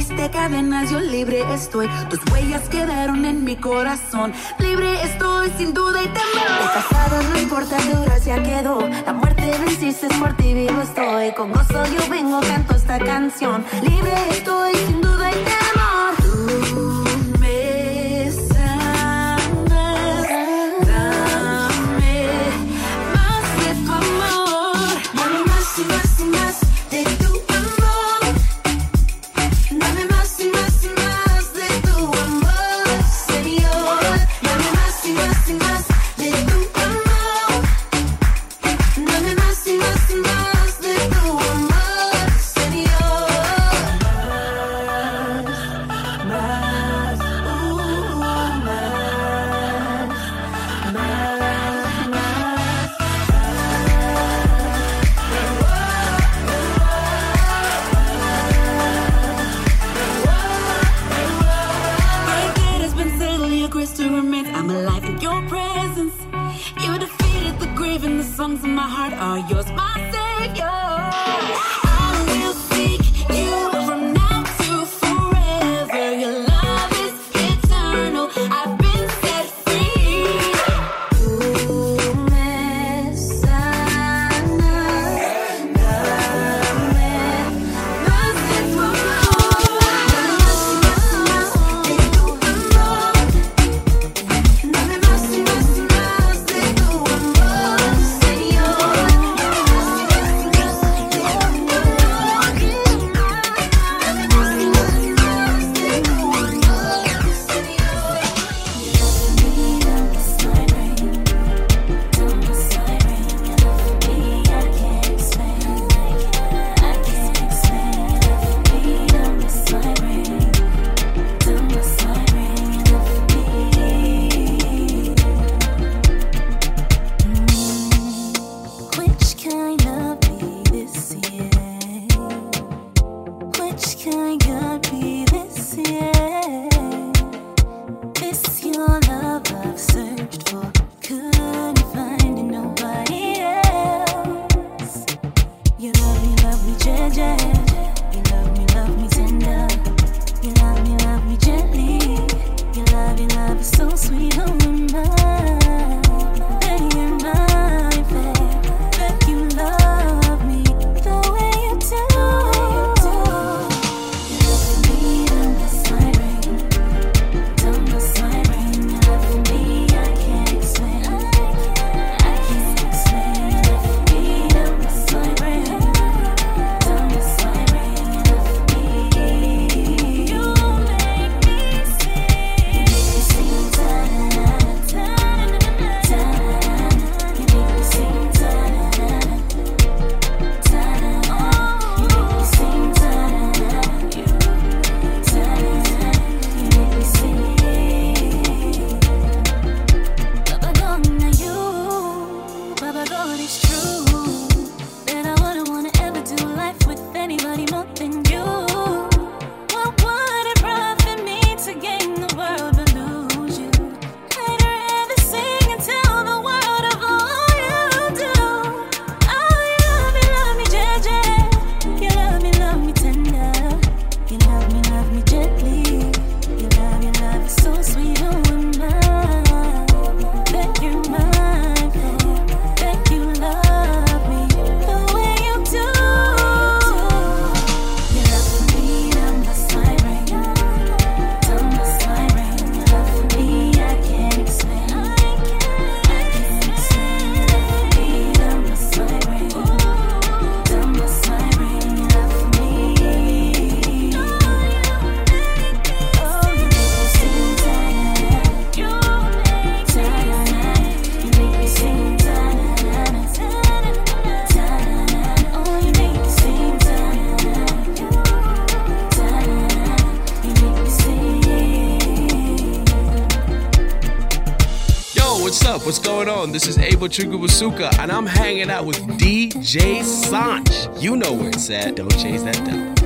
Rompiste cadenas, yo libre estoy. Tus huellas quedaron en mi corazón. Libre estoy, sin duda y temor. El pasado no importa, tu gracia quedó. La muerte venciste, por ti vivo estoy. Con gozo yo vengo, canto esta canción. Libre estoy, sin duda changes. Chugawasuka, and I'm hanging out with DJ Sanch. You know where it's at. Don't change that dial.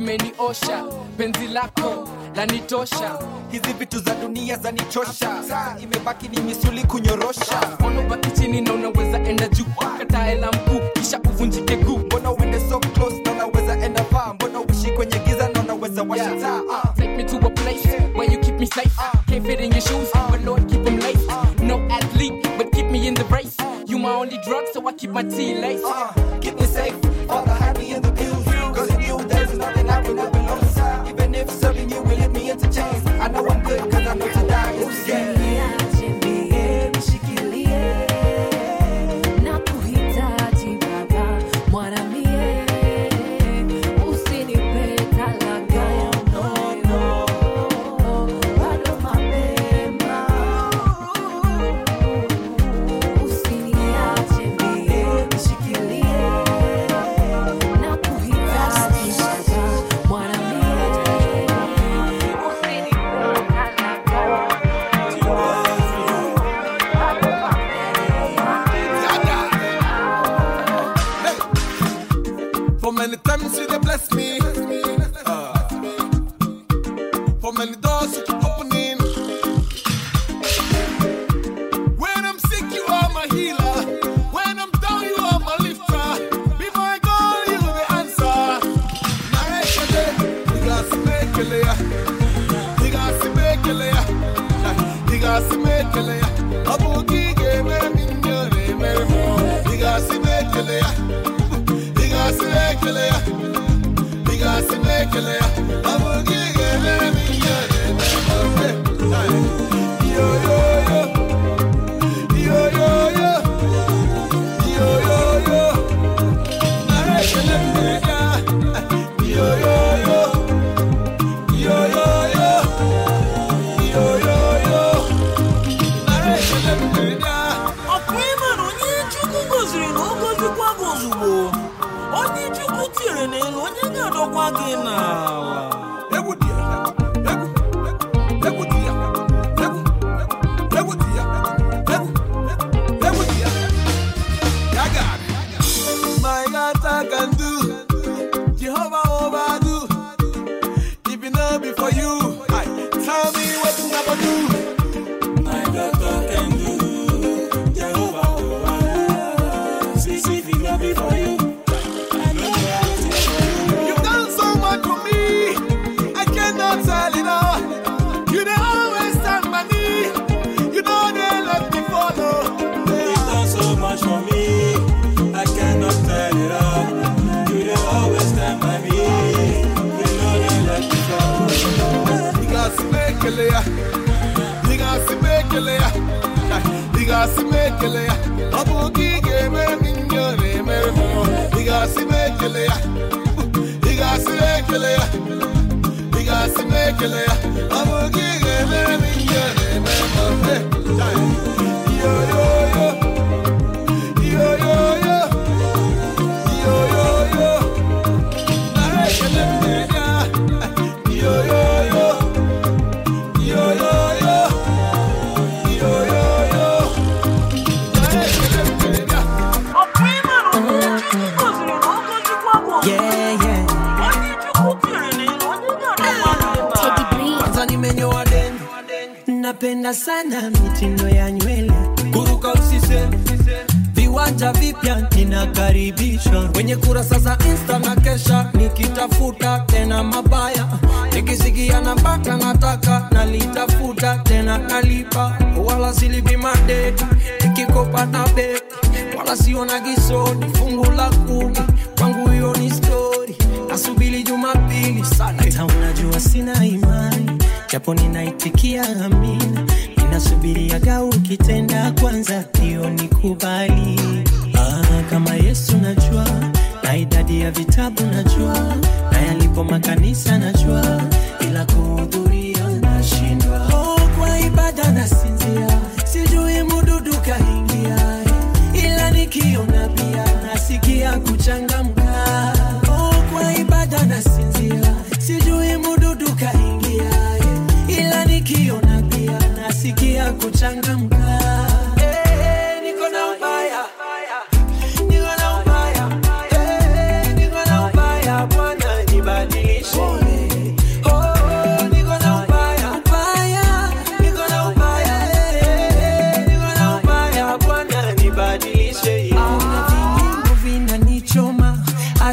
imeniosha. Penzi lako lanitosha. Hizi vitu za dunia zanichosha. Imebaki ni misuli kunyorosha. Chini na unaweza enda juu? Katae la kisha uvunjike guu. Mbona uende so close na unaweza enda far? Mbona uishi kwenye giza na unaweza washa ah, ah. take me to a place where you keep me safe. Ah. Can't fit in your shoes but lord keep them late. No athlete but keep me in the race. You my only drug so i keep my tea late uh. keep me safe father.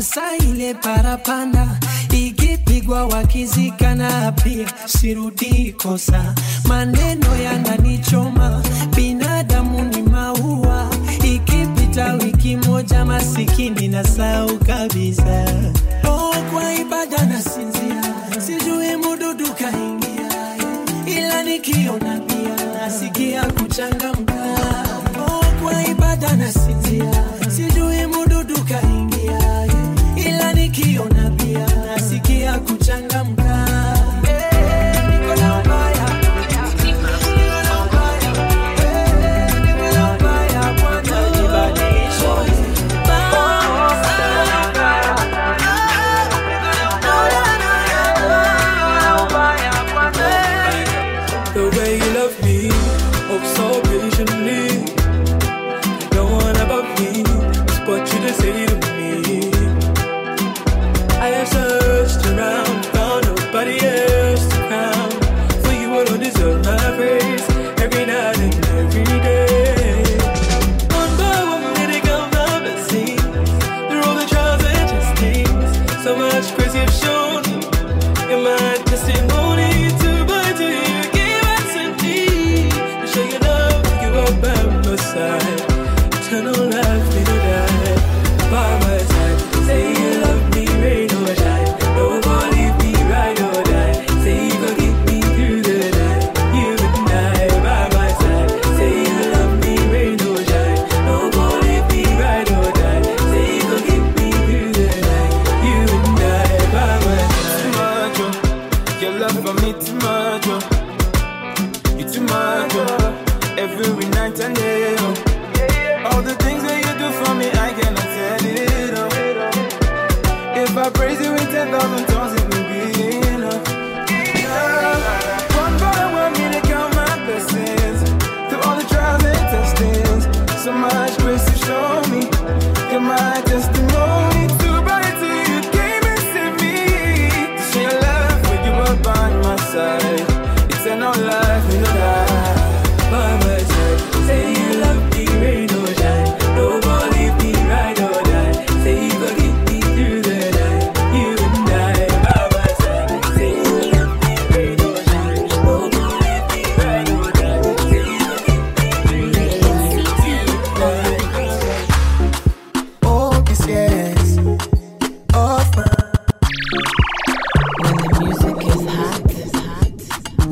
Sasa ile parapanda ikipigwa wakizikana, pia sirudi kosa, maneno yananichoma, binadamu ni maua, ikipita wiki moja masikini na sau kabisa. Oh, kwa ibada nasinzia, sijui mududu kaingia, ila nikiona pia nasikia kuchangamka. Oh, kwa ibada nasinzia changamka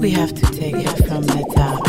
we have to take it from the top.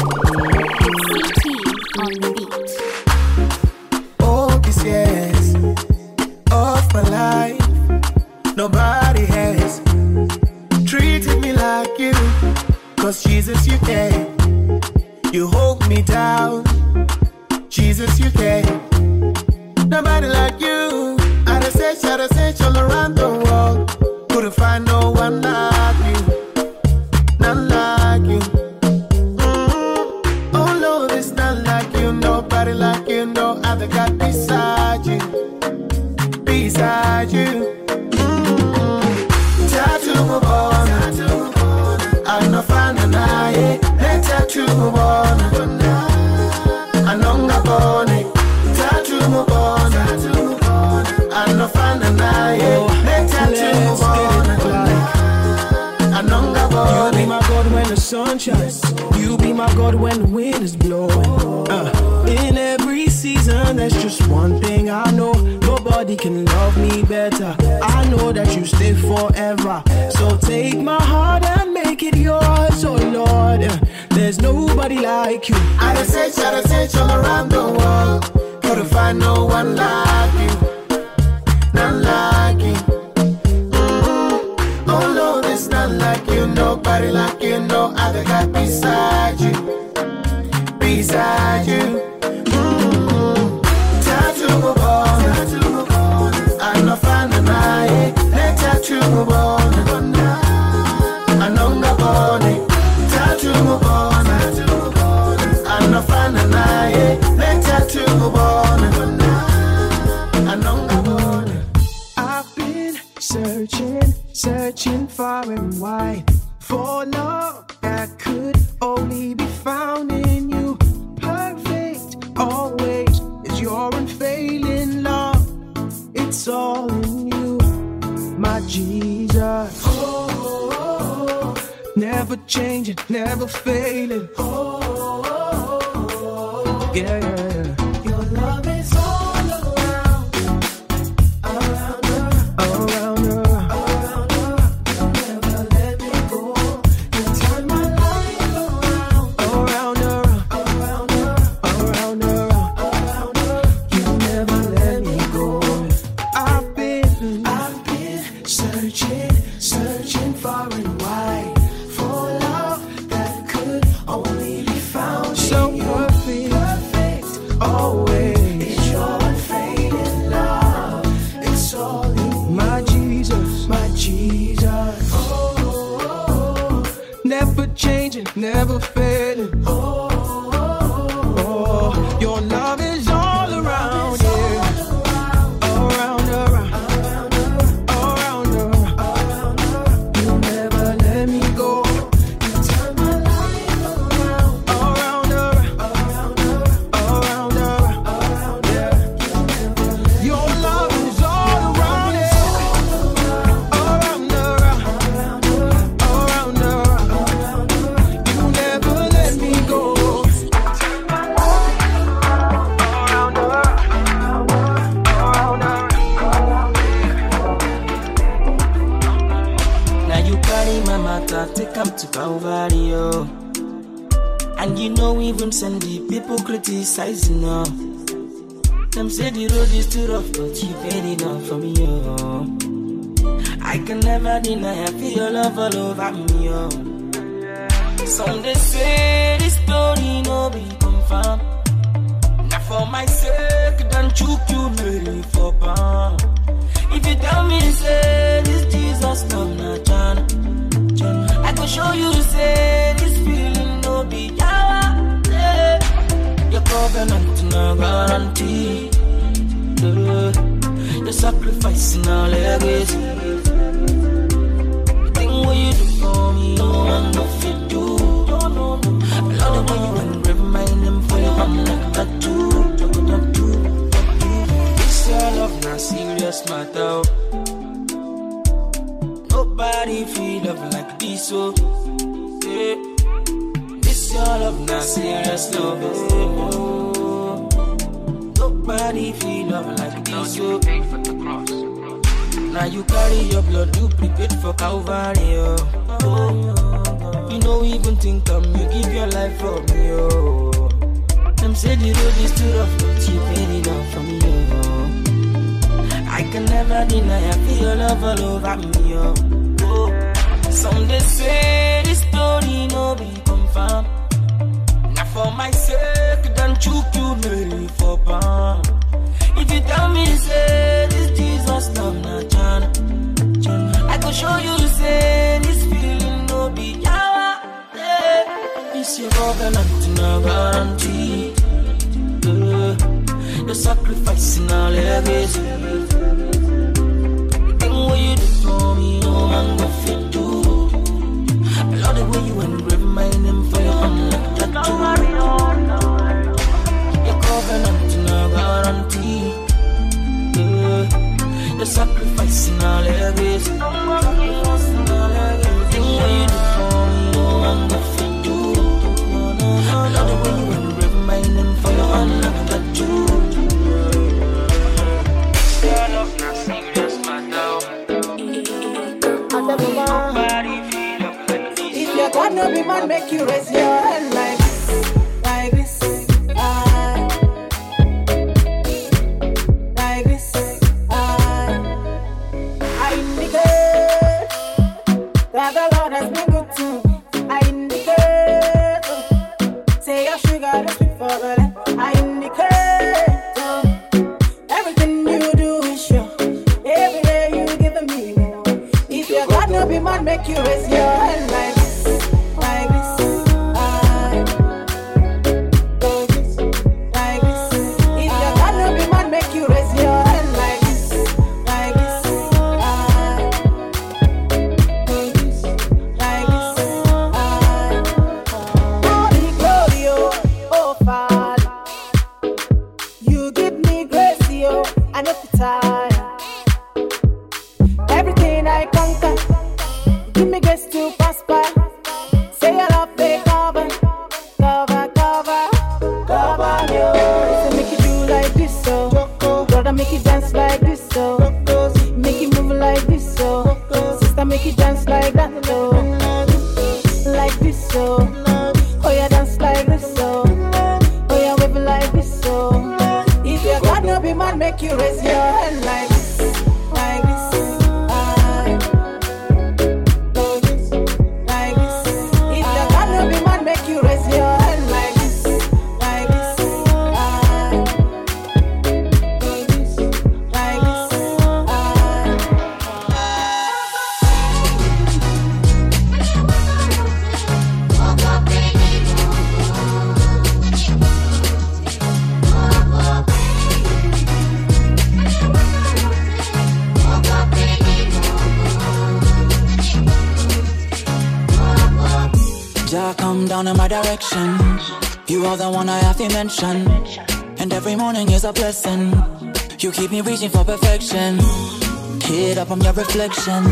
Reflection.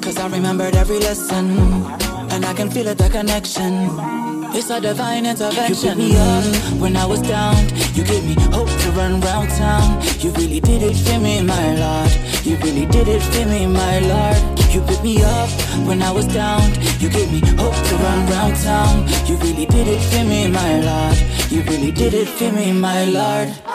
Cause I remembered every lesson. And I can feel it, the connection. It's a divine intervention. You picked me up when I was down. You gave me hope to run round town. You really did it for me, my Lord. You really did it for me, my Lord. You picked me up when I was down. You gave me hope to run round town. You really did it for me, my Lord. You really did it for me, my Lord.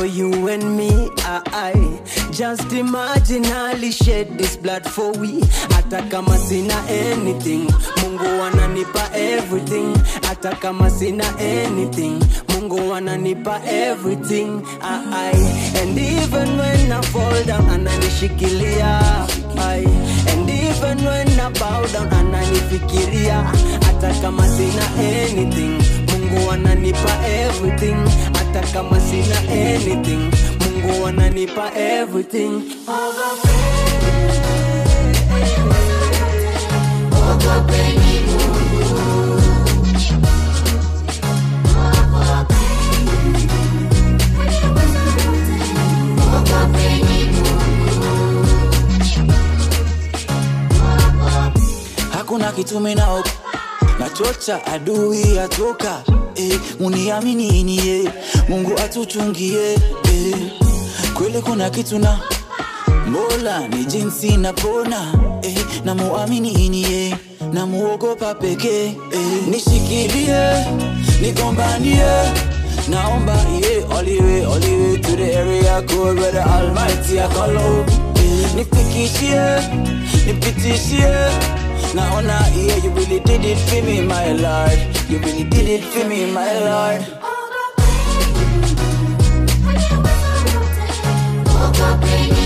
For you and me. I, I. Just imagine Ali shed this blood for we. Hata kama sina anything, Mungu ananipa everything. Hata kama sina anything, Mungu ananipa everything. I, I. And even when I fall down, ananishikilia. I. And even when I bow down, ananifikiria. Hata kama sina anything, Mungu ananipa everything hata kama sina anything. Mungu ananipa everything. Hakuna kitu mina nachocha adui atoka. Eh, uniamini niye mungu atuchungie eh, kweli kuna kitu na mola ni jinsi napona eh, na muamini niye na muogopa pekee eh, nishikilie nigombanie naomba iye all the way, all the way to the area code where the almighty akalo eh, nifikishie nipitishie. Naona yeah, you really did it for me my lord. You really did it for me my lord DJ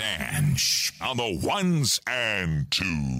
Sanch on the ones and twos.